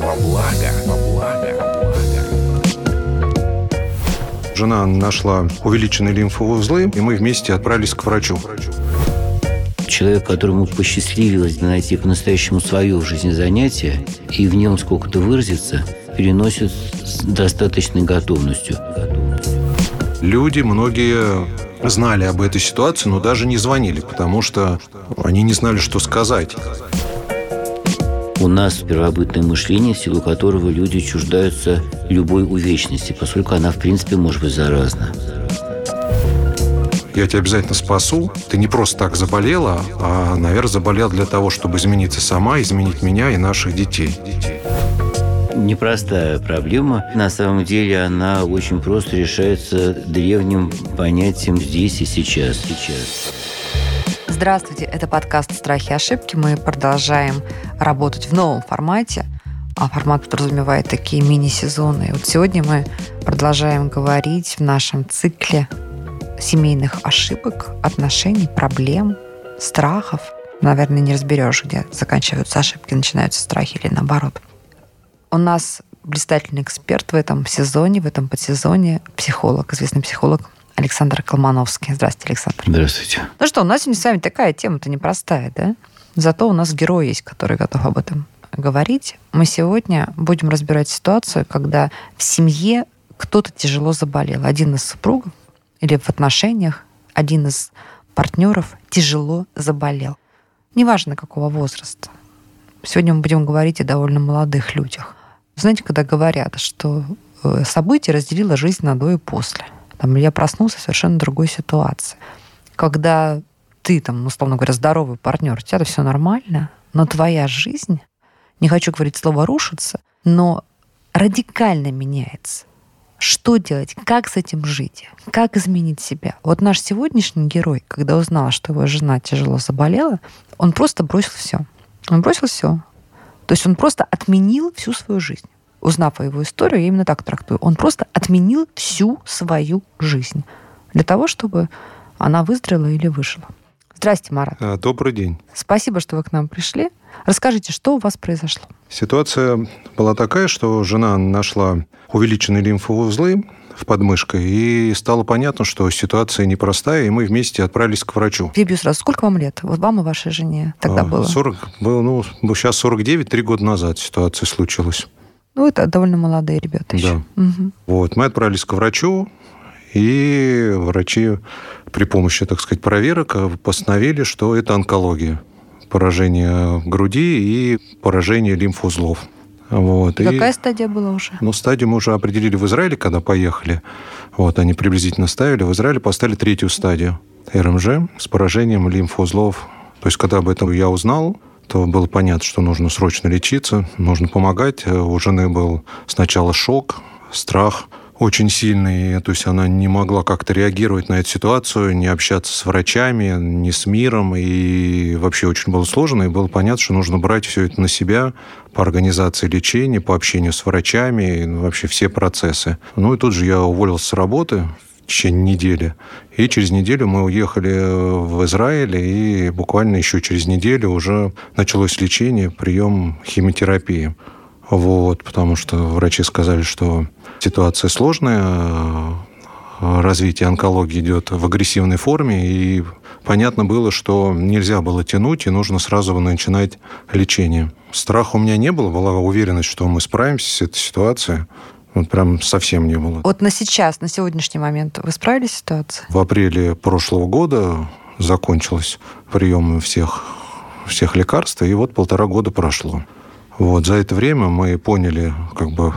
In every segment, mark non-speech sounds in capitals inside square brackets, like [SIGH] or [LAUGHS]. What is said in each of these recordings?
во благо. Во благо. Жена нашла увеличенные лимфовые узлы, и мы вместе отправились к врачу. Человек, которому посчастливилось найти по-настоящему свое в жизни занятие и в нем сколько-то выразиться, переносит с достаточной готовностью. Люди, многие знали об этой ситуации, но даже не звонили, потому что они не знали, что сказать. У нас первобытное мышление, в силу которого люди чуждаются любой увечности, поскольку она, в принципе, может быть заразна. Я тебя обязательно спасу. Ты не просто так заболела, а, наверное, заболела для того, чтобы измениться сама, изменить меня и наших детей. Непростая проблема. На самом деле она очень просто решается древним понятием «здесь и сейчас». сейчас. Здравствуйте, это подкаст «Страхи и ошибки». Мы продолжаем работать в новом формате, а формат подразумевает такие мини-сезоны. И вот сегодня мы продолжаем говорить в нашем цикле семейных ошибок, отношений, проблем, страхов. Наверное, не разберешь, где заканчиваются ошибки, начинаются страхи или наоборот. У нас блистательный эксперт в этом сезоне, в этом подсезоне, психолог, известный психолог Александр Колмановский. Здравствуйте, Александр. Здравствуйте. Ну что, у нас сегодня с вами такая тема-то непростая, да? Зато у нас герой есть, который готов об этом говорить. Мы сегодня будем разбирать ситуацию, когда в семье кто-то тяжело заболел. Один из супругов или в отношениях один из партнеров тяжело заболел. Неважно, какого возраста. Сегодня мы будем говорить о довольно молодых людях. Знаете, когда говорят, что э, событие разделило жизнь на до и после. Там, я проснулся в совершенно другой ситуации. Когда ты, там, условно говоря, здоровый партнер, у тебя все нормально, но твоя жизнь, не хочу говорить слово рушится, но радикально меняется. Что делать? Как с этим жить? Как изменить себя? Вот наш сегодняшний герой, когда узнал, что его жена тяжело заболела, он просто бросил все. Он бросил все. То есть он просто отменил всю свою жизнь. Узнав о его историю, я именно так трактую. Он просто отменил всю свою жизнь для того, чтобы она выздоровела или выжила. Здрасте, Марат. А, добрый день. Спасибо, что вы к нам пришли. Расскажите, что у вас произошло? Ситуация была такая, что жена нашла увеличенные лимфовые узлы в подмышке, и стало понятно, что ситуация непростая, и мы вместе отправились к врачу. Перебью сразу. Сколько вам лет? Вот вам и вашей жене тогда было? 40, было, ну, сейчас 49, три года назад ситуация случилась. Ну, это довольно молодые ребята еще. Да. Угу. Вот, мы отправились к врачу, и врачи при помощи, так сказать, проверок постановили, что это онкология. Поражение груди и поражение лимфоузлов. Вот. И какая стадия была уже? Ну, стадию мы уже определили в Израиле, когда поехали. Вот, они приблизительно ставили. В Израиле поставили третью стадию РМЖ с поражением лимфоузлов. То есть, когда об этом я узнал, то было понятно, что нужно срочно лечиться, нужно помогать. У жены был сначала шок, страх – очень сильный, то есть она не могла как-то реагировать на эту ситуацию, не общаться с врачами, не с миром, и вообще очень было сложно, и было понятно, что нужно брать все это на себя по организации лечения, по общению с врачами, ну, вообще все процессы. Ну и тут же я уволился с работы течение недели, и через неделю мы уехали в Израиль, и буквально еще через неделю уже началось лечение, прием химиотерапии. Вот, потому что врачи сказали, что ситуация сложная, развитие онкологии идет в агрессивной форме, и понятно было, что нельзя было тянуть, и нужно сразу начинать лечение. Страха у меня не было, была уверенность, что мы справимся с этой ситуацией. Вот прям совсем не было. Вот на сейчас, на сегодняшний момент вы справились с ситуацией? В апреле прошлого года закончилось прием всех, всех лекарств, и вот полтора года прошло. Вот за это время мы поняли как бы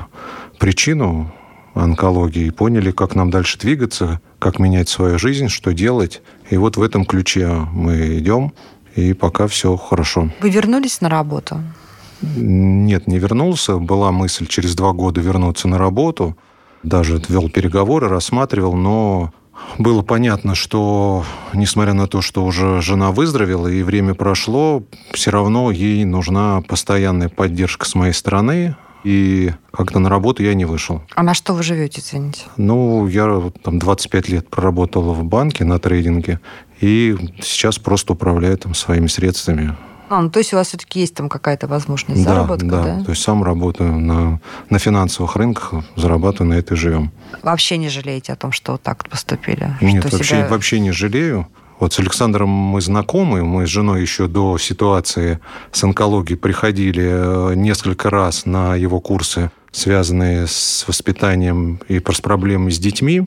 причину онкологии, поняли, как нам дальше двигаться, как менять свою жизнь, что делать. И вот в этом ключе мы идем, и пока все хорошо. Вы вернулись на работу? Нет, не вернулся. Была мысль через два года вернуться на работу. Даже вел переговоры, рассматривал, но было понятно, что, несмотря на то, что уже жена выздоровела и время прошло, все равно ей нужна постоянная поддержка с моей стороны, и как-то на работу я не вышел. А на что вы живете, извините? Ну, я там 25 лет проработал в банке на трейдинге, и сейчас просто управляю там своими средствами. А, ну, то есть у вас все-таки есть там какая-то возможность да, заработка, да, да? То есть сам работаю на, на финансовых рынках, зарабатываю, на это и живем. Вообще не жалеете о том, что вот так поступили? Нет, что вообще, себя... вообще не жалею. Вот с Александром мы знакомы, мы с женой еще до ситуации с онкологией приходили э, несколько раз на его курсы, связанные с воспитанием и с проблемами с детьми.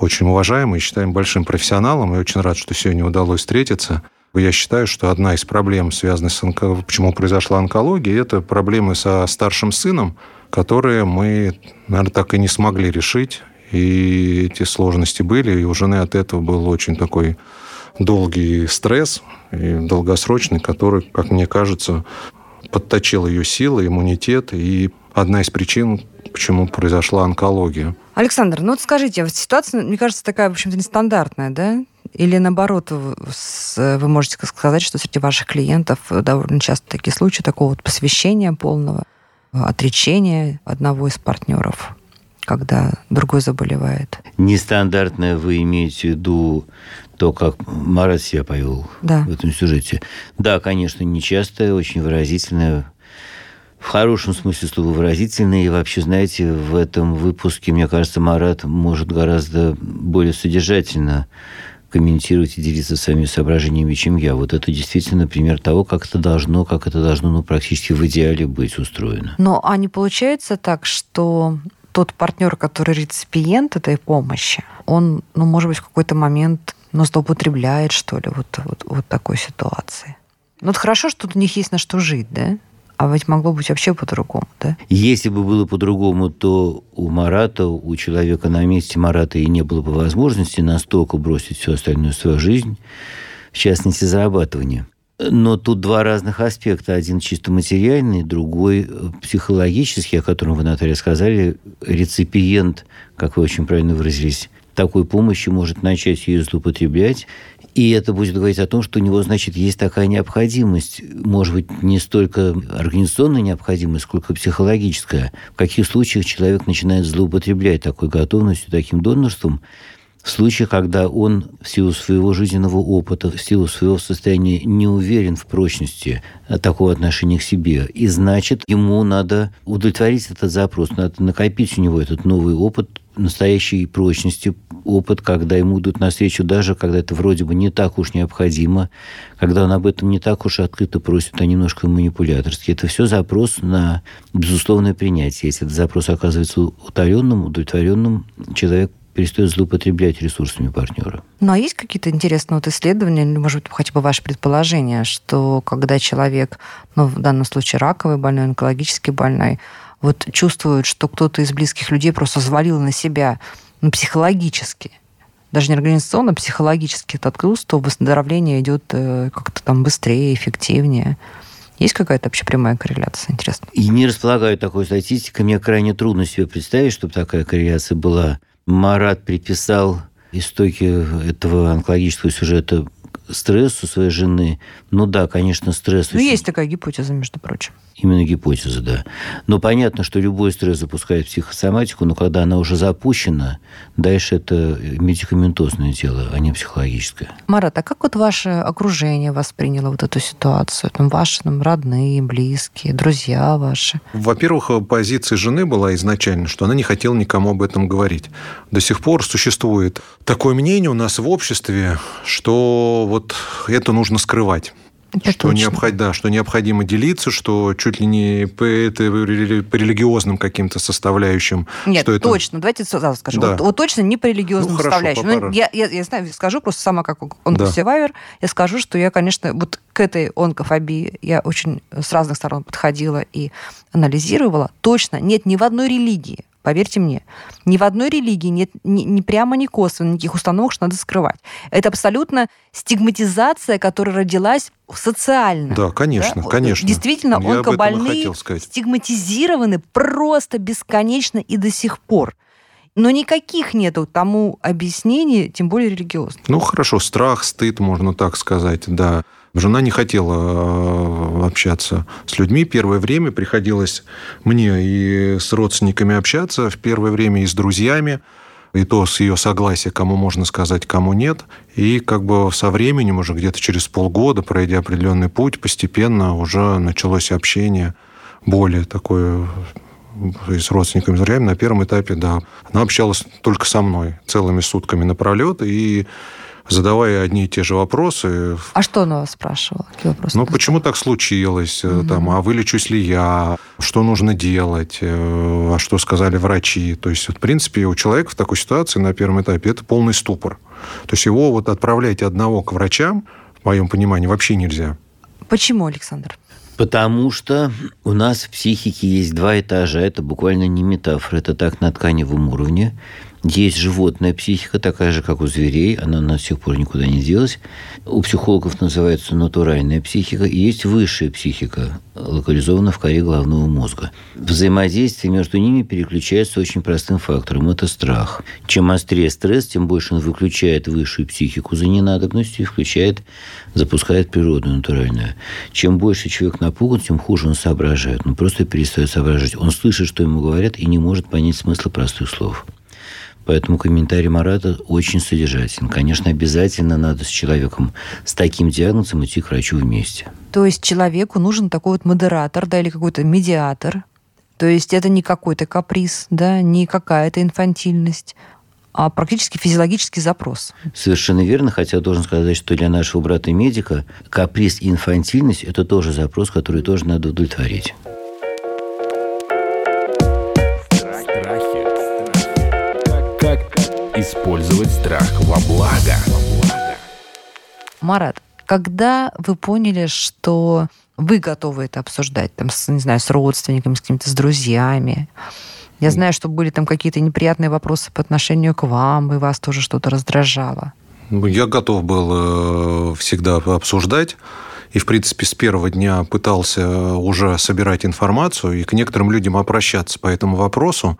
Очень уважаемый, считаем большим профессионалом, и очень рад, что сегодня удалось встретиться. Я считаю, что одна из проблем, связанных с онко... почему произошла онкология, это проблемы со старшим сыном, которые мы, наверное, так и не смогли решить. И эти сложности были, и у жены от этого был очень такой долгий стресс, и долгосрочный, который, как мне кажется, подточил ее силы, иммунитет, и одна из причин, почему произошла онкология. Александр, ну вот скажите, ситуация, мне кажется, такая, в общем-то, нестандартная, да? Или наоборот, вы можете сказать, что среди ваших клиентов довольно часто такие случаи такого вот посвящения полного, отречения одного из партнеров, когда другой заболевает? Нестандартное вы имеете в виду то, как Марат себя повел да. в этом сюжете. Да, конечно, нечастое, очень выразительное, в хорошем смысле слова выразительное. И вообще, знаете, в этом выпуске, мне кажется, Марат может гораздо более содержательно комментировать и делиться своими соображениями, чем я. Вот это действительно пример того, как это должно, как это должно, ну, практически в идеале быть устроено. Но а не получается так, что тот партнер, который реципиент этой помощи, он, ну, может быть, в какой-то момент ну, злоупотребляет, что ли, вот, вот, вот такой ситуации. Ну, это хорошо, что у них есть на что жить, да? А ведь могло быть вообще по-другому, да? Если бы было по-другому, то у Марата, у человека на месте Марата и не было бы возможности настолько бросить всю остальную свою жизнь, в частности, зарабатывание. Но тут два разных аспекта. Один чисто материальный, другой э, психологический, о котором вы, Наталья, сказали. Реципиент, как вы очень правильно выразились, такой помощи может начать ее злоупотреблять и это будет говорить о том, что у него, значит, есть такая необходимость, может быть, не столько организационная необходимость, сколько психологическая. В каких случаях человек начинает злоупотреблять такой готовностью, таким донорством, в случае, когда он в силу своего жизненного опыта, в силу своего состояния не уверен в прочности такого отношения к себе. И значит, ему надо удовлетворить этот запрос, надо накопить у него этот новый опыт, настоящей прочности, опыт, когда ему идут навстречу, даже когда это вроде бы не так уж необходимо, когда он об этом не так уж открыто просит, а немножко манипуляторски. Это все запрос на безусловное принятие. Если этот запрос оказывается утоленным, удовлетворенным, человек перестает злоупотреблять ресурсами партнера. Ну, а есть какие-то интересные вот исследования, или, может быть, хотя бы ваше предположение, что когда человек, ну, в данном случае раковый больной, онкологически больной, вот чувствует, что кто-то из близких людей просто взвалил на себя ну, психологически, даже не организационно, а психологически этот груз, то выздоровление идет э, как-то там быстрее, эффективнее. Есть какая-то вообще прямая корреляция, интересно? И не располагаю такой статистикой. Мне крайне трудно себе представить, чтобы такая корреляция была. Марат приписал истоки этого онкологического сюжета стрессу своей жены. Ну да, конечно, стресс... Ну, очень... есть такая гипотеза, между прочим. Именно гипотеза, да. Но понятно, что любой стресс запускает психосоматику, но когда она уже запущена, дальше это медикаментозное дело, а не психологическое. Марат, а как вот ваше окружение восприняло вот эту ситуацию? Там ваши там, родные, близкие, друзья ваши? Во-первых, позиция жены была изначально, что она не хотела никому об этом говорить. До сих пор существует такое мнение у нас в обществе, что вот это нужно скрывать. Это что, необход, да, что необходимо делиться, что чуть ли не по, это, по религиозным каким-то составляющим. Нет, что это... точно. Давайте сразу скажу. Да. Вот, вот точно не по религиозным ну, составляющим. Хорошо, ну, я, я, я знаю, скажу просто сама как онкосевайвер, да. я скажу, что я, конечно, вот к этой онкофобии я очень с разных сторон подходила и анализировала. Точно нет ни в одной религии Поверьте мне, ни в одной религии нет ни, ни прямо, ни косвенно никаких установок, что надо скрывать. Это абсолютно стигматизация, которая родилась социально. Да, конечно, да? конечно. Действительно, Я онкобольные стигматизированы просто бесконечно и до сих пор. Но никаких нету тому объяснений, тем более религиозных. Ну, хорошо, страх, стыд, можно так сказать, да. Жена не хотела э, общаться с людьми. Первое время приходилось мне и с родственниками общаться, в первое время и с друзьями. и то с ее согласия, кому можно сказать, кому нет. И как бы со временем, уже где-то через полгода, пройдя определенный путь, постепенно уже началось общение более такое с родственниками, друзьями. На первом этапе, да, она общалась только со мной целыми сутками напролет, и задавая одни и те же вопросы. А что она вас спрашивала? Какие вопросы? Ну, почему так случилось? Угу. Там, а вылечусь ли я? Что нужно делать? Э, а что сказали врачи? То есть, в принципе, у человека в такой ситуации на первом этапе это полный ступор. То есть его вот отправлять одного к врачам, в моем понимании, вообще нельзя. Почему, Александр? Потому что у нас в психике есть два этажа. Это буквально не метафора, это так на тканевом уровне. Есть животная психика, такая же, как у зверей, она у до сих пор никуда не делась. У психологов называется натуральная психика. Есть высшая психика, локализована в коре головного мозга. Взаимодействие между ними переключается очень простым фактором – это страх. Чем острее стресс, тем больше он выключает высшую психику за ненадобностью и включает, запускает природную, натуральную. Чем больше человек напуган, тем хуже он соображает. Он просто перестает соображать. Он слышит, что ему говорят, и не может понять смысла простых слов. Поэтому комментарий Марата очень содержателен. Конечно, обязательно надо с человеком с таким диагнозом идти к врачу вместе. То есть человеку нужен такой вот модератор, да, или какой-то медиатор. То есть это не какой-то каприз, да, не какая-то инфантильность, а практически физиологический запрос. Совершенно верно, хотя должен сказать, что для нашего брата-медика каприз и инфантильность – это тоже запрос, который тоже надо удовлетворить. Использовать страх во благо. Марат, когда вы поняли, что вы готовы это обсуждать, там, с, не знаю, с родственниками, с какими-то, с друзьями, я знаю, что были там какие-то неприятные вопросы по отношению к вам, и вас тоже что-то раздражало. Ну, я готов был э, всегда обсуждать. И, в принципе, с первого дня пытался уже собирать информацию и к некоторым людям обращаться по этому вопросу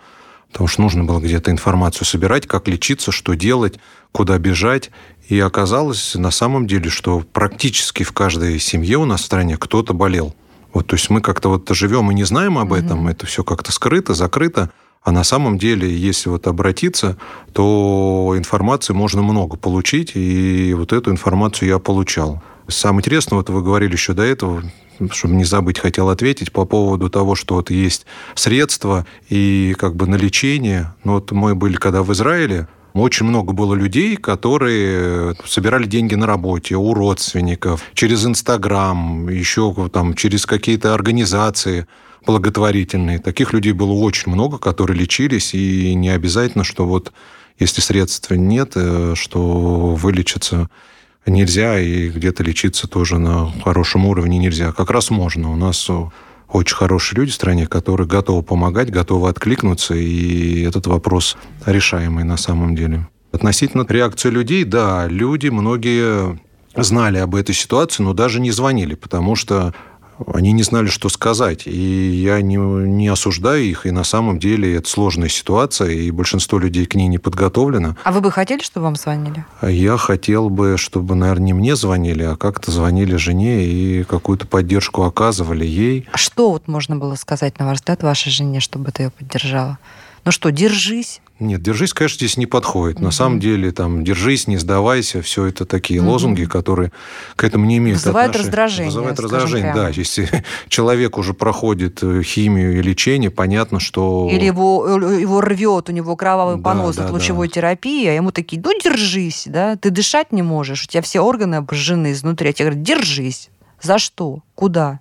потому что нужно было где-то информацию собирать, как лечиться, что делать, куда бежать. И оказалось на самом деле, что практически в каждой семье у нас в стране кто-то болел. Вот, то есть мы как-то вот живем и не знаем об этом, mm-hmm. это все как-то скрыто, закрыто. А на самом деле, если вот обратиться, то информации можно много получить, и вот эту информацию я получал. Самое интересное, вот вы говорили еще до этого, чтобы не забыть, хотел ответить по поводу того, что вот есть средства и как бы на лечение. Ну, вот мы были когда в Израиле, очень много было людей, которые собирали деньги на работе у родственников, через Инстаграм, еще там через какие-то организации благотворительные. Таких людей было очень много, которые лечились, и не обязательно, что вот если средств нет, э, что вылечиться нельзя, и где-то лечиться тоже на хорошем уровне нельзя. Как раз можно. У нас очень хорошие люди в стране, которые готовы помогать, готовы откликнуться, и этот вопрос решаемый на самом деле. Относительно реакции людей, да, люди, многие знали об этой ситуации, но даже не звонили, потому что они не знали, что сказать. И я не, не осуждаю их, и на самом деле это сложная ситуация, и большинство людей к ней не подготовлено. А вы бы хотели, чтобы вам звонили? Я хотел бы, чтобы, наверное, не мне звонили, а как-то звонили жене и какую-то поддержку оказывали ей. А что вот можно было сказать, на ваш взгляд, вашей жене, чтобы это ее поддержала? Ну что, держись. Нет, держись, конечно, здесь не подходит. Угу. На самом деле, там, держись, не сдавайся, все это такие угу. лозунги, которые к этому не имеют Вызывают отношения. раздражение. Вызывают раздражение, прямо. да. Если [LAUGHS] человек уже проходит э, химию и лечение, понятно, что... Или его, э, его рвет, у него кровавый понос да, от лучевой да. терапии, а ему такие, ну, держись, да, ты дышать не можешь, у тебя все органы обожжены изнутри, а тебе говорят, держись. За что? Куда?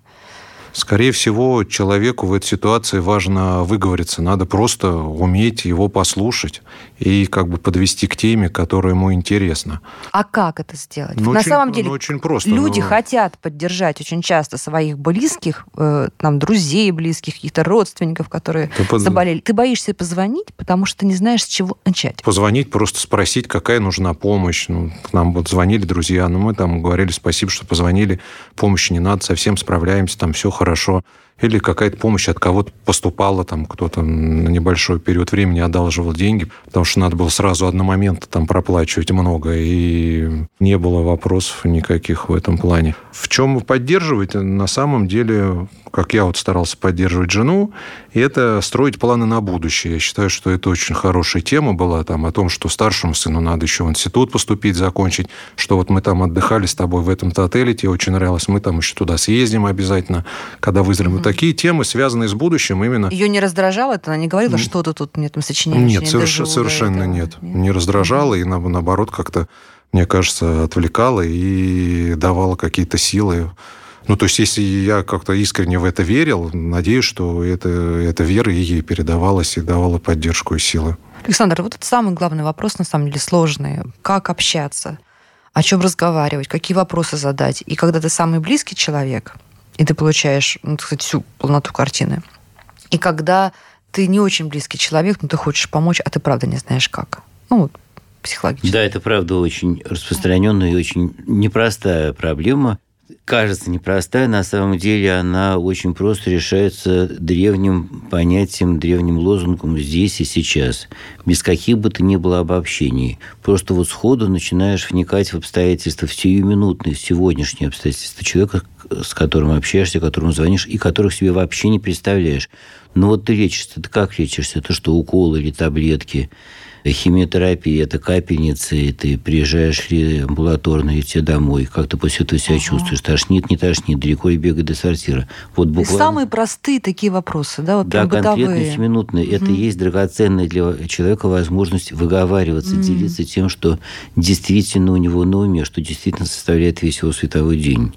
Скорее всего, человеку в этой ситуации важно выговориться. Надо просто уметь его послушать и как бы подвести к теме, которая ему интересна. А как это сделать? Ну, На очень, самом деле, ну, очень просто. люди но... хотят поддержать очень часто своих близких, э, там, друзей близких, каких-то родственников, которые ты под... заболели. Ты боишься позвонить, потому что не знаешь, с чего начать. Позвонить, просто спросить, какая нужна помощь. Ну, к нам вот звонили друзья, но мы там говорили спасибо, что позвонили, помощи не надо, совсем справляемся, там все хорошо хорошо. или какая-то помощь от кого-то поступала, там кто-то на небольшой период времени одалживал деньги, потому что надо было сразу одномоментно там проплачивать много, и не было вопросов никаких в этом плане. В чем поддерживать? На самом деле, как я вот старался поддерживать жену, это строить планы на будущее. Я считаю, что это очень хорошая тема была там о том, что старшему сыну надо еще в институт поступить, закончить, что вот мы там отдыхали с тобой в этом-то отеле, тебе очень нравилось, мы там еще туда съездим обязательно, когда вызрем. Mm-hmm. такие темы, связанные с будущим именно. Ее не раздражало это? Она не говорила, что ты тут мне там сочиняешь? Нет, соверш- совершенно нет. нет. Не раздражало, mm-hmm. и на, наоборот как-то, мне кажется, отвлекало и давало какие-то силы. Ну, то есть, если я как-то искренне в это верил, надеюсь, что это, эта вера и ей передавалась и давала поддержку и силы. Александр, вот это самый главный вопрос, на самом деле, сложный. Как общаться? О чем разговаривать? Какие вопросы задать? И когда ты самый близкий человек, и ты получаешь, ну, так сказать, всю полноту картины. И когда ты не очень близкий человек, но ты хочешь помочь, а ты правда не знаешь как. Ну, вот психологически. Да, это правда очень распространенная и очень непростая проблема кажется непростая, на самом деле она очень просто решается древним понятием, древним лозунгом здесь и сейчас, без каких бы то ни было обобщений. Просто вот сходу начинаешь вникать в обстоятельства, в сиюминутные, в сегодняшние обстоятельства человека, с которым общаешься, которому звонишь, и которых себе вообще не представляешь. Но вот ты лечишься, ты как лечишься? Это что, уколы или таблетки? Химиотерапия, это капельницы, и ты приезжаешь амбулаторно, и тебе домой, как ты после этого себя ага. чувствуешь, тошнит, не тошнит, далеко ли бегать до сортира. Вот буквально... самые простые такие вопросы, да, вот Да, конкретно семинутные. Угу. Это есть драгоценная для человека возможность выговариваться, угу. делиться тем, что действительно у него на уме, что действительно составляет весь его световой день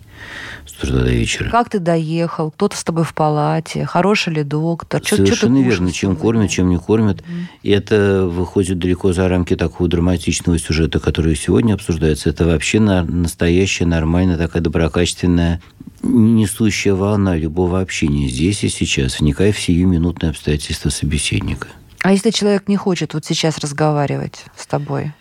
с утра до вечера. Как ты доехал? Кто-то с тобой в палате? Хороший ли доктор? Что, Совершенно что верно. Чем кормят, чем не кормят. Mm. И это выходит далеко за рамки такого драматичного сюжета, который сегодня обсуждается. Это вообще настоящая, нормальная, такая доброкачественная несущая волна любого общения здесь и сейчас, вникая в сиюминутные обстоятельства собеседника. А если человек не хочет вот сейчас разговаривать с тобой?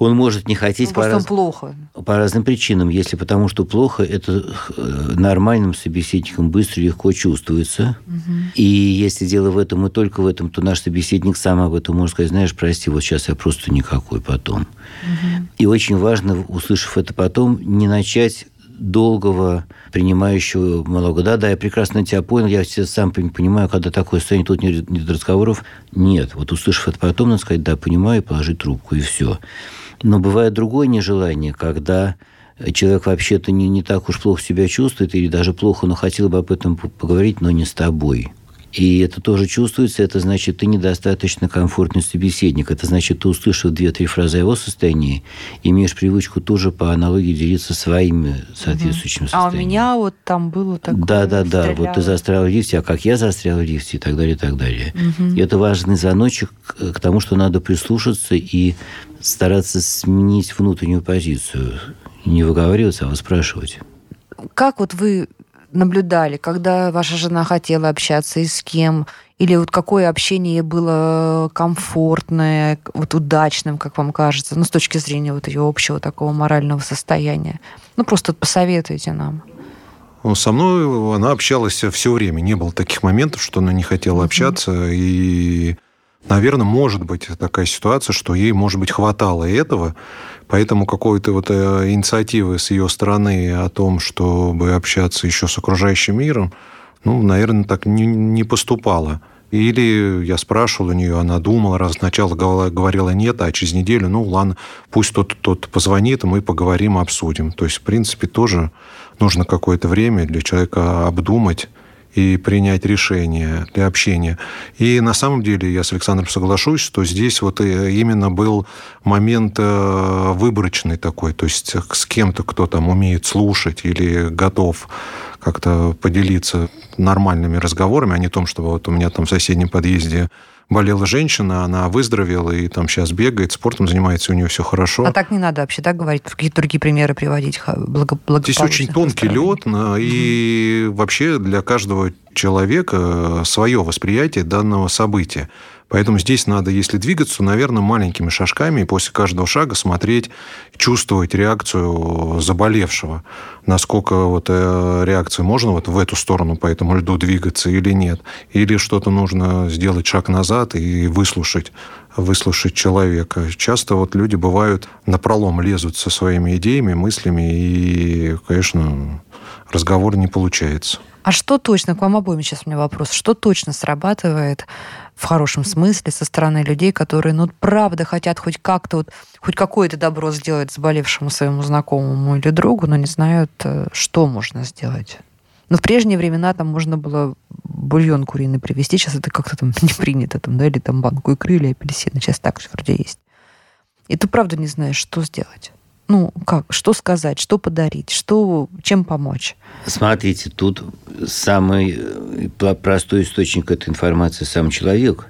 Он может не хотеть ну, по, раз... плохо. по разным причинам. Если потому что плохо, это э, нормальным собеседником быстро и легко чувствуется. Угу. И если дело в этом и только в этом, то наш собеседник сам об этом может сказать, знаешь, прости, вот сейчас я просто никакой потом. Угу. И очень важно, услышав это потом, не начать долгого принимающего монолога. Да, да, я прекрасно тебя понял, я все сам понимаю, когда такое состояние, тут нет, нет разговоров. Нет, вот услышав это потом, надо сказать, да, понимаю, и положить трубку, и все. Но бывает другое нежелание, когда человек вообще-то не, не так уж плохо себя чувствует, или даже плохо, но хотел бы об этом поговорить, но не с тобой. И это тоже чувствуется, это значит, ты недостаточно комфортный собеседник. Это значит, ты услышал две-три фразы о его состоянии, имеешь привычку тоже по аналогии делиться своими соответствующими угу. состояниями. А у меня вот там было такое... Да, да, да. Вот ты застрял в лифте, а как я застрял в лифте и так далее, и так далее. Угу. И это важный звоночек к тому, что надо прислушаться и стараться сменить внутреннюю позицию. Не выговариваться, а спрашивать. Как вот вы наблюдали, когда ваша жена хотела общаться и с кем? Или вот какое общение было комфортное, вот удачным, как вам кажется, ну, с точки зрения вот ее общего такого морального состояния? Ну, просто посоветуйте нам. Со мной она общалась все время. Не было таких моментов, что она не хотела общаться. Mm-hmm. И Наверное, может быть такая ситуация, что ей, может быть, хватало этого, поэтому какой-то вот э, инициативы с ее стороны о том, чтобы общаться еще с окружающим миром, ну, наверное, так не, не поступало. Или я спрашивал у нее, она думала, раз сначала говорила нет, а через неделю, ну ладно, пусть тот, тот позвонит, мы поговорим, обсудим. То есть, в принципе, тоже нужно какое-то время для человека обдумать, и принять решение для общения. И на самом деле я с Александром соглашусь, что здесь вот именно был момент э, выборочный такой, то есть с кем-то, кто там умеет слушать или готов как-то поделиться нормальными разговорами, а не том, что вот у меня там в соседнем подъезде болела женщина, она выздоровела и там сейчас бегает, спортом занимается, у нее все хорошо. А так не надо вообще, да, говорить, какие-то другие примеры приводить благо, Здесь очень тонкий лед, и вообще для каждого человека свое восприятие данного события. Поэтому здесь надо, если двигаться, наверное, маленькими шажками, и после каждого шага смотреть, чувствовать реакцию заболевшего. Насколько вот э, реакция можно вот в эту сторону по этому льду двигаться или нет. Или что-то нужно сделать шаг назад и выслушать выслушать человека. Часто вот люди бывают на пролом лезут со своими идеями, мыслями, и, конечно, разговор не получается. А что точно, к вам обоим сейчас у меня вопрос, что точно срабатывает в хорошем смысле со стороны людей, которые, ну, правда хотят хоть как-то, вот, хоть какое-то добро сделать заболевшему своему знакомому или другу, но не знают, э, что можно сделать? Но в прежние времена там можно было бульон куриный привезти, сейчас это как-то там [LAUGHS] не принято, там, да, или там банку икры или апельсины, сейчас так же вроде есть. И ты правда не знаешь, что сделать ну, как, что сказать, что подарить, что, чем помочь? Смотрите, тут самый э, простой источник этой информации сам человек –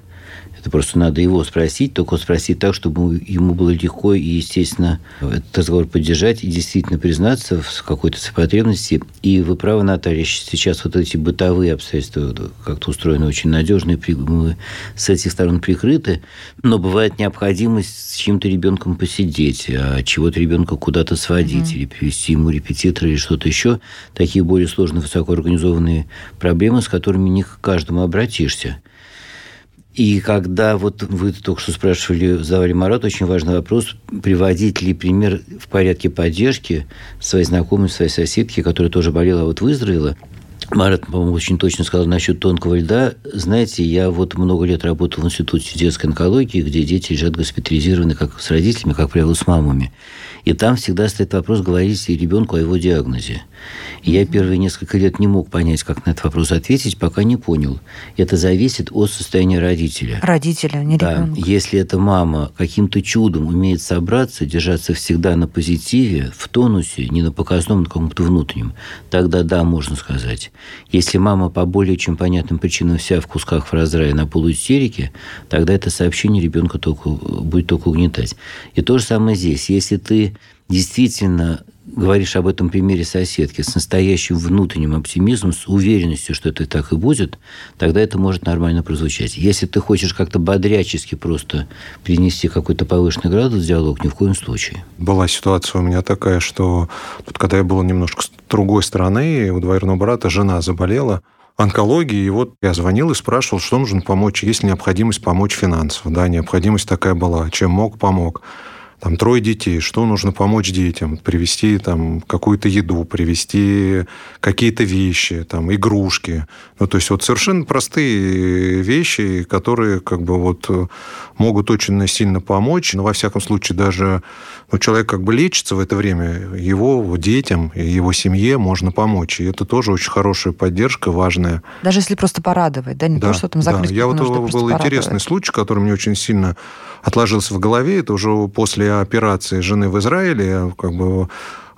это просто надо его спросить, только спросить так, чтобы ему было легко и, естественно, этот разговор поддержать и действительно признаться в какой-то потребности. И вы правы, Наталья, сейчас вот эти бытовые обстоятельства как-то устроены очень надежно, и мы с этих сторон прикрыты, но бывает необходимость с чьим-то ребенком посидеть, а чего-то ребенка куда-то сводить, mm-hmm. или привести ему репетитора, или что-то еще. Такие более сложные, высокоорганизованные проблемы, с которыми не к каждому обратишься. И когда вот вы только что спрашивали, задавали Марат, очень важный вопрос, приводить ли пример в порядке поддержки своей знакомой, своей соседки, которая тоже болела, а вот выздоровела. Марат, по-моему, очень точно сказал насчет тонкого льда. Знаете, я вот много лет работал в Институте детской онкологии, где дети лежат госпитализированы как с родителями, как правило, с мамами. И там всегда стоит вопрос говорить ребенку о его диагнозе. И я первые несколько лет не мог понять, как на этот вопрос ответить, пока не понял. Это зависит от состояния родителя. Родителя, не да. ребенка. Если эта мама каким-то чудом умеет собраться, держаться всегда на позитиве, в тонусе, не на показном, на каком-то внутреннем, тогда да, можно сказать. Если мама по более чем понятным причинам вся в кусках в раздрае на полуистерике, тогда это сообщение ребенка только, будет только угнетать. И то же самое здесь. Если ты действительно говоришь об этом примере соседки с настоящим внутренним оптимизмом, с уверенностью, что это так и будет, тогда это может нормально прозвучать. Если ты хочешь как-то бодрячески просто принести какой-то повышенный градус в диалог, ни в коем случае. Была ситуация у меня такая, что вот когда я был немножко с другой стороны, у двоюродного брата жена заболела, онкологии. И вот я звонил и спрашивал, что нужно помочь, есть ли необходимость помочь финансово. Да, необходимость такая была. Чем мог, помог там трое детей, что нужно помочь детям, привезти там какую-то еду, привезти какие-то вещи, там игрушки. Ну, то есть вот совершенно простые вещи, которые как бы вот могут очень сильно помочь. Но во всяком случае даже ну, человек как бы лечится в это время, его детям, его семье можно помочь. И это тоже очень хорошая поддержка, важная. Даже если просто порадовать, да, не да, то, что там закрыть. Да. Я вот был интересный случай, который мне очень сильно отложился в голове. Это уже после операции жены в Израиле, как бы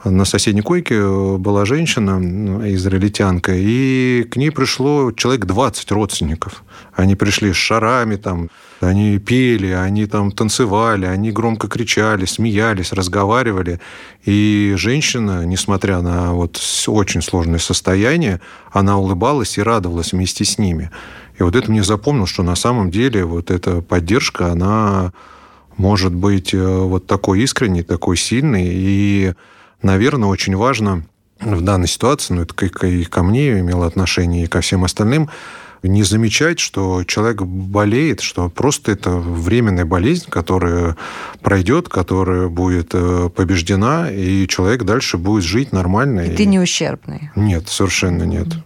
на соседней койке была женщина, израильтянка, и к ней пришло человек 20 родственников. Они пришли с шарами, там, они пели, они там танцевали, они громко кричали, смеялись, разговаривали. И женщина, несмотря на вот очень сложное состояние, она улыбалась и радовалась вместе с ними. И вот это мне запомнил, что на самом деле вот эта поддержка, она может быть э, вот такой искренней, такой сильной. И, наверное, очень важно в данной ситуации, ну, это и ко мне имело отношение, и ко всем остальным, не замечать, что человек болеет, что просто это временная болезнь, которая пройдет, которая будет э, побеждена, и человек дальше будет жить нормально. И, и... ты не ущербный? Нет, совершенно нет. Mm-hmm.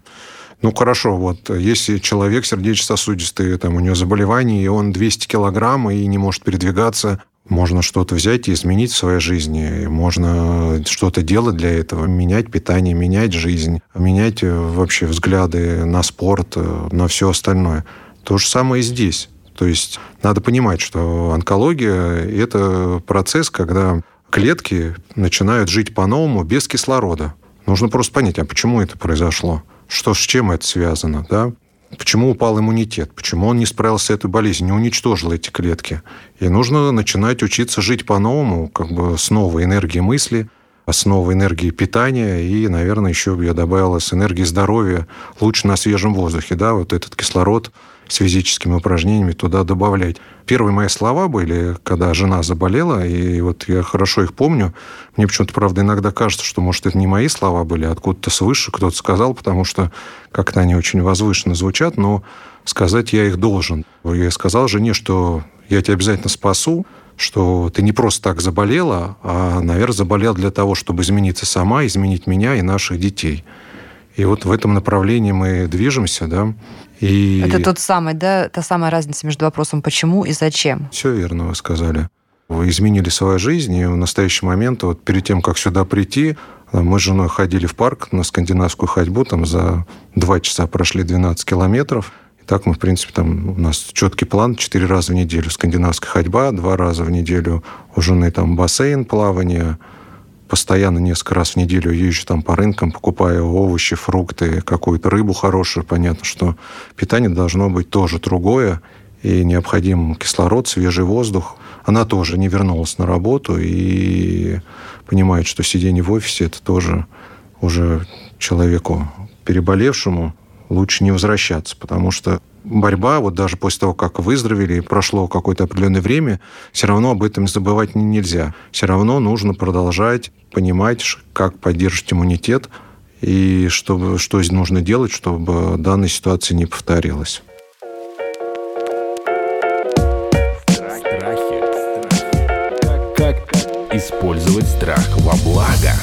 Ну, хорошо, вот если человек сердечно-сосудистый, там у него заболевание, и он 200 килограмм и не может передвигаться, можно что-то взять и изменить в своей жизни. Можно что-то делать для этого, менять питание, менять жизнь, менять э, вообще взгляды на спорт, э, на все остальное. То же самое и здесь. То есть надо понимать, что онкология – это процесс, когда клетки начинают жить по-новому без кислорода. Нужно просто понять, а почему это произошло? Что с чем это связано, да? Почему упал иммунитет? Почему он не справился с этой болезнью, не уничтожил эти клетки? И нужно начинать учиться жить по-новому, как бы с новой энергией мысли, с новой энергией питания и, наверное, еще я добавила с энергией здоровья лучше на свежем воздухе, да, вот этот кислород с физическими упражнениями туда добавлять. Первые мои слова были, когда жена заболела, и вот я хорошо их помню. Мне почему-то, правда, иногда кажется, что, может, это не мои слова были, а откуда-то свыше кто-то сказал, потому что как-то они очень возвышенно звучат, но сказать я их должен. Я сказал жене, что я тебя обязательно спасу, что ты не просто так заболела, а, наверное, заболел для того, чтобы измениться сама, изменить меня и наших детей. И вот в этом направлении мы движемся, да. И... Это тот самый, да, та самая разница между вопросом «почему» и «зачем». Все верно вы сказали. Вы изменили свою жизнь, и в настоящий момент, вот перед тем, как сюда прийти, мы с женой ходили в парк на скандинавскую ходьбу, там за два часа прошли 12 километров. И так мы, в принципе, там у нас четкий план, четыре раза в неделю скандинавская ходьба, два раза в неделю у жены там бассейн, плавание, постоянно несколько раз в неделю езжу там по рынкам, покупаю овощи, фрукты, какую-то рыбу хорошую. Понятно, что питание должно быть тоже другое, и необходим кислород, свежий воздух. Она тоже не вернулась на работу и понимает, что сидение в офисе это тоже уже человеку переболевшему лучше не возвращаться, потому что борьба, вот даже после того, как выздоровели, прошло какое-то определенное время, все равно об этом забывать нельзя. Все равно нужно продолжать понимать, как поддерживать иммунитет и чтобы, что нужно делать, чтобы данная ситуация не повторилась. Как использовать страх во благо?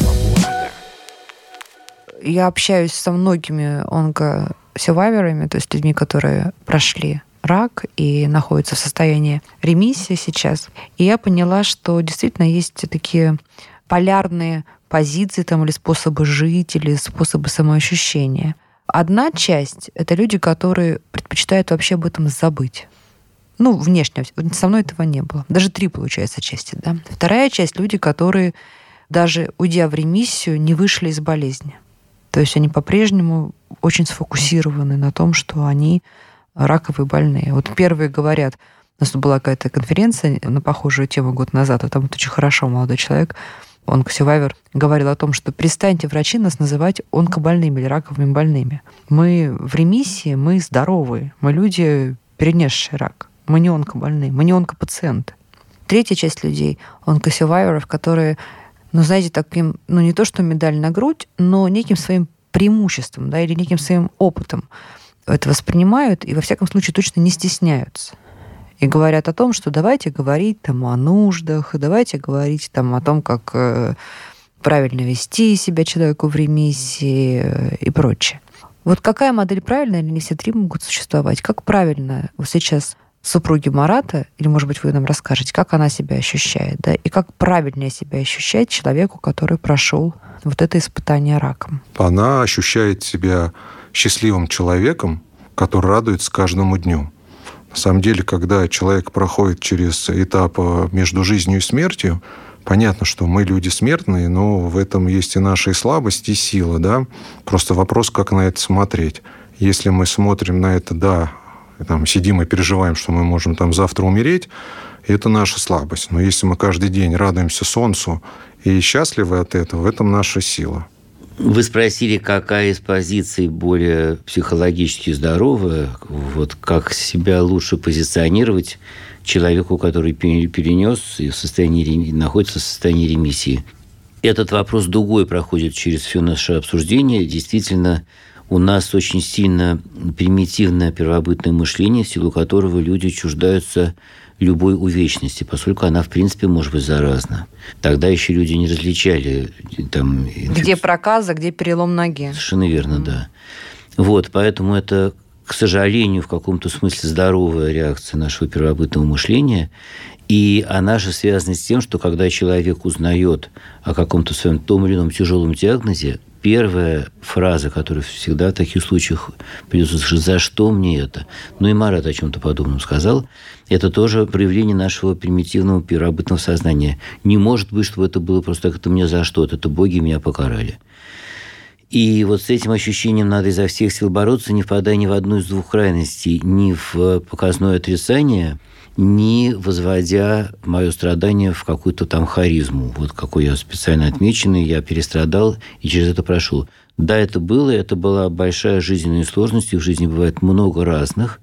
Я общаюсь со многими онко сювайверами, то есть людьми, которые прошли рак и находятся в состоянии ремиссии сейчас. И я поняла, что действительно есть такие полярные позиции там, или способы жить, или способы самоощущения. Одна часть — это люди, которые предпочитают вообще об этом забыть. Ну, внешне. Со мной этого не было. Даже три, получается, части. Да? Вторая часть — люди, которые даже уйдя в ремиссию, не вышли из болезни. То есть они по-прежнему очень сфокусированы на том, что они раковые больные. Вот первые говорят, у нас была какая-то конференция на похожую тему год назад, а там вот очень хорошо молодой человек, онкосювайвер, говорил о том, что перестаньте врачи нас называть онкобольными или раковыми больными. Мы в ремиссии, мы здоровые, мы люди, перенесшие рак. Мы не онкобольные, мы не онкопациенты. Третья часть людей, онкосювайверов, которые ну, знаете, таким, ну, не то что медаль на грудь, но неким своим преимуществом, да, или неким своим опытом это воспринимают и, во всяком случае, точно не стесняются. И говорят о том, что давайте говорить там о нуждах, давайте говорить там о том, как э, правильно вести себя человеку в ремиссии э, и прочее. Вот какая модель правильная, или не все три могут существовать? Как правильно вот сейчас супруги Марата, или, может быть, вы нам расскажете, как она себя ощущает, да, и как правильнее себя ощущать человеку, который прошел вот это испытание раком? Она ощущает себя счастливым человеком, который радуется каждому дню. На самом деле, когда человек проходит через этап между жизнью и смертью, понятно, что мы люди смертные, но в этом есть и наша и слабость, и сила, да. Просто вопрос, как на это смотреть. Если мы смотрим на это, да, там, сидим и переживаем, что мы можем там завтра умереть, это наша слабость. Но если мы каждый день радуемся солнцу и счастливы от этого, в этом наша сила. Вы спросили, какая из позиций более психологически здоровая, вот как себя лучше позиционировать человеку, который перенес и в состоянии, находится в состоянии ремиссии. Этот вопрос дугой проходит через все наше обсуждение. Действительно, у нас очень сильно примитивное первобытное мышление, в силу которого люди чуждаются любой увечности, поскольку она, в принципе, может быть заразна. Тогда еще люди не различали там... Где проказа, где перелом ноги. Совершенно верно, mm. да. Вот, поэтому это, к сожалению, в каком-то смысле здоровая реакция нашего первобытного мышления. И она же связана с тем, что когда человек узнает о каком-то своем том или ином тяжелом диагнозе, первая фраза, которая всегда в таких случаях придется слышать, за что мне это? Ну и Марат о чем-то подобном сказал. Это тоже проявление нашего примитивного первобытного сознания. Не может быть, чтобы это было просто так, это мне за что-то, это боги меня покарали. И вот с этим ощущением надо изо всех сил бороться, не впадая ни в одну из двух крайностей, ни в показное отрицание, не возводя мое страдание в какую-то там харизму. Вот какой я специально отмеченный, я перестрадал и через это прошел. Да, это было, это была большая жизненная сложность, и в жизни бывает много разных.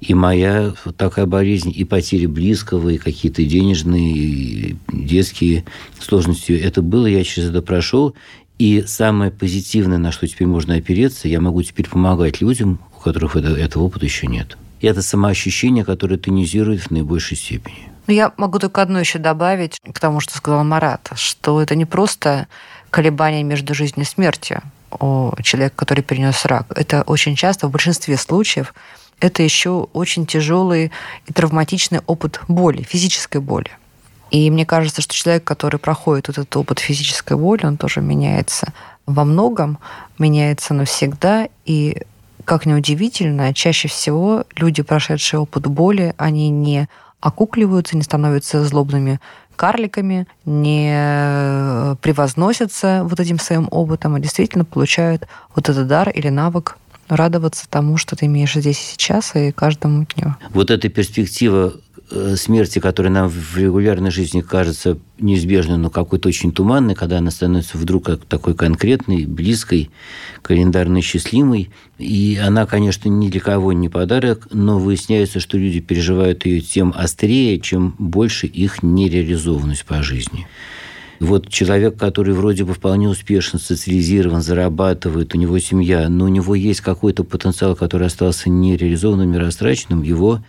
И моя такая болезнь, и потери близкого, и какие-то денежные, и детские сложности, это было, я через это прошел. И самое позитивное, на что теперь можно опереться, я могу теперь помогать людям, у которых это, этого опыта еще нет. И это самоощущение, которое тонизирует в наибольшей степени. Ну, я могу только одно еще добавить к тому, что сказал Марат, что это не просто колебания между жизнью и смертью у человека, который перенес рак. Это очень часто, в большинстве случаев, это еще очень тяжелый и травматичный опыт боли, физической боли. И мне кажется, что человек, который проходит этот опыт физической боли, он тоже меняется во многом, меняется навсегда. И, как ни удивительно, чаще всего люди, прошедшие опыт боли, они не окукливаются, не становятся злобными карликами, не превозносятся вот этим своим опытом, а действительно получают вот этот дар или навык радоваться тому, что ты имеешь здесь и сейчас, и каждому дню. Вот эта перспектива Э, смерти, которая нам в регулярной жизни кажется неизбежной, но какой-то очень туманной, когда она становится вдруг такой конкретной, близкой, календарно счастливой. И она, конечно, ни для кого не подарок, но выясняется, что люди переживают ее тем острее, чем больше их нереализованность по жизни. Вот человек, который вроде бы вполне успешно социализирован, зарабатывает, у него семья, но у него есть какой-то потенциал, который остался нереализованным, миростраченным, его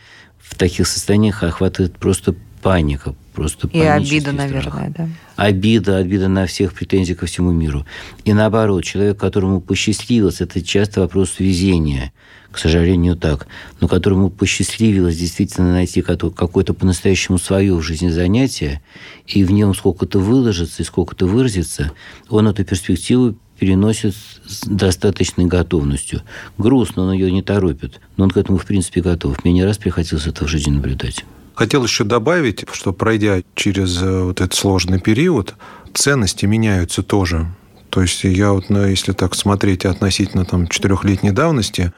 в таких состояниях охватывает просто паника, просто И обида, наверное, да? Обида, обида на всех, претензий ко всему миру. И наоборот, человек, которому посчастливилось, это часто вопрос везения, к сожалению, так, но которому посчастливилось действительно найти какое-то по-настоящему свое в жизни занятие, и в нем сколько-то выложиться и сколько-то выразиться, он эту перспективу переносит с достаточной готовностью. Грустно, он ее не торопит, но он к этому, в принципе, готов. Мне не раз приходилось это в жизни наблюдать. Хотел еще добавить, что пройдя через э, вот этот сложный период, ценности меняются тоже. То есть я вот, ну, если так смотреть относительно там четырехлетней давности,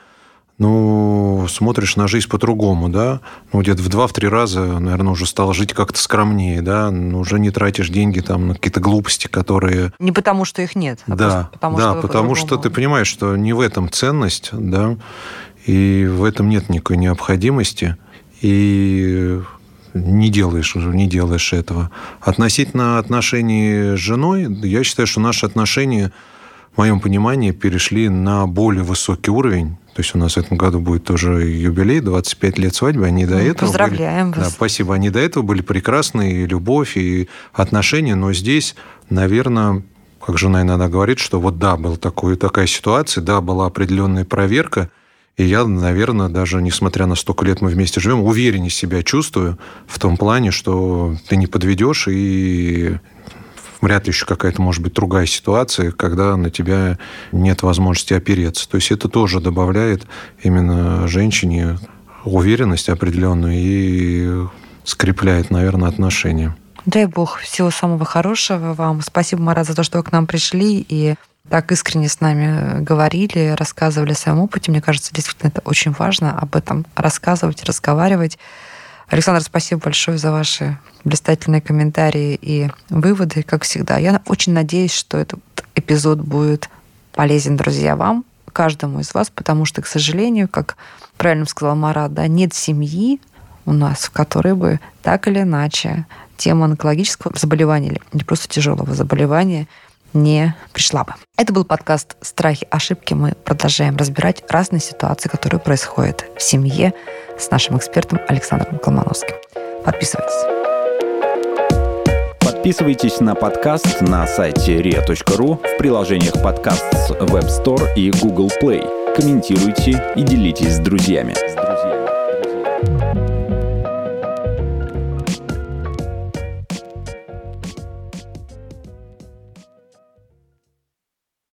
ну, смотришь на жизнь по-другому, да, ну, где-то в два-три раза, наверное, уже стал жить как-то скромнее, да, ну, уже не тратишь деньги там на какие-то глупости, которые... Не потому, что их нет, а да, потому, да, что потому что ты понимаешь, что не в этом ценность, да, и в этом нет никакой необходимости, и не делаешь уже, не делаешь этого. Относительно отношений с женой, я считаю, что наши отношения, в моем понимании, перешли на более высокий уровень, то есть у нас в этом году будет тоже юбилей, 25 лет свадьбы. Они до ну, этого Поздравляем были, вас. Да, спасибо. Они до этого были прекрасные, и любовь, и отношения. Но здесь, наверное, как жена иногда говорит, что вот да, была такой, такая ситуация, да, была определенная проверка, и я, наверное, даже несмотря на столько лет мы вместе живем, увереннее себя чувствую в том плане, что ты не подведешь и вряд ли еще какая-то может быть другая ситуация, когда на тебя нет возможности опереться. То есть это тоже добавляет именно женщине уверенность определенную и скрепляет, наверное, отношения. Дай бог всего самого хорошего вам. Спасибо, Марат, за то, что вы к нам пришли и так искренне с нами говорили, рассказывали о своем опыте. Мне кажется, действительно это очень важно об этом рассказывать, разговаривать. Александр, спасибо большое за ваши блистательные комментарии и выводы, как всегда. Я очень надеюсь, что этот эпизод будет полезен, друзья, вам, каждому из вас, потому что, к сожалению, как правильно сказал Марат, да, нет семьи у нас, в которой бы так или иначе тема онкологического заболевания или просто тяжелого заболевания не пришла бы. Это был подкаст «Страхи, ошибки». Мы продолжаем разбирать разные ситуации, которые происходят в семье с нашим экспертом Александром Колмановским. Подписывайтесь. Подписывайтесь на подкаст на сайте ria.ru в приложениях подкаст с Web Store и Google Play. Комментируйте и делитесь с друзьями.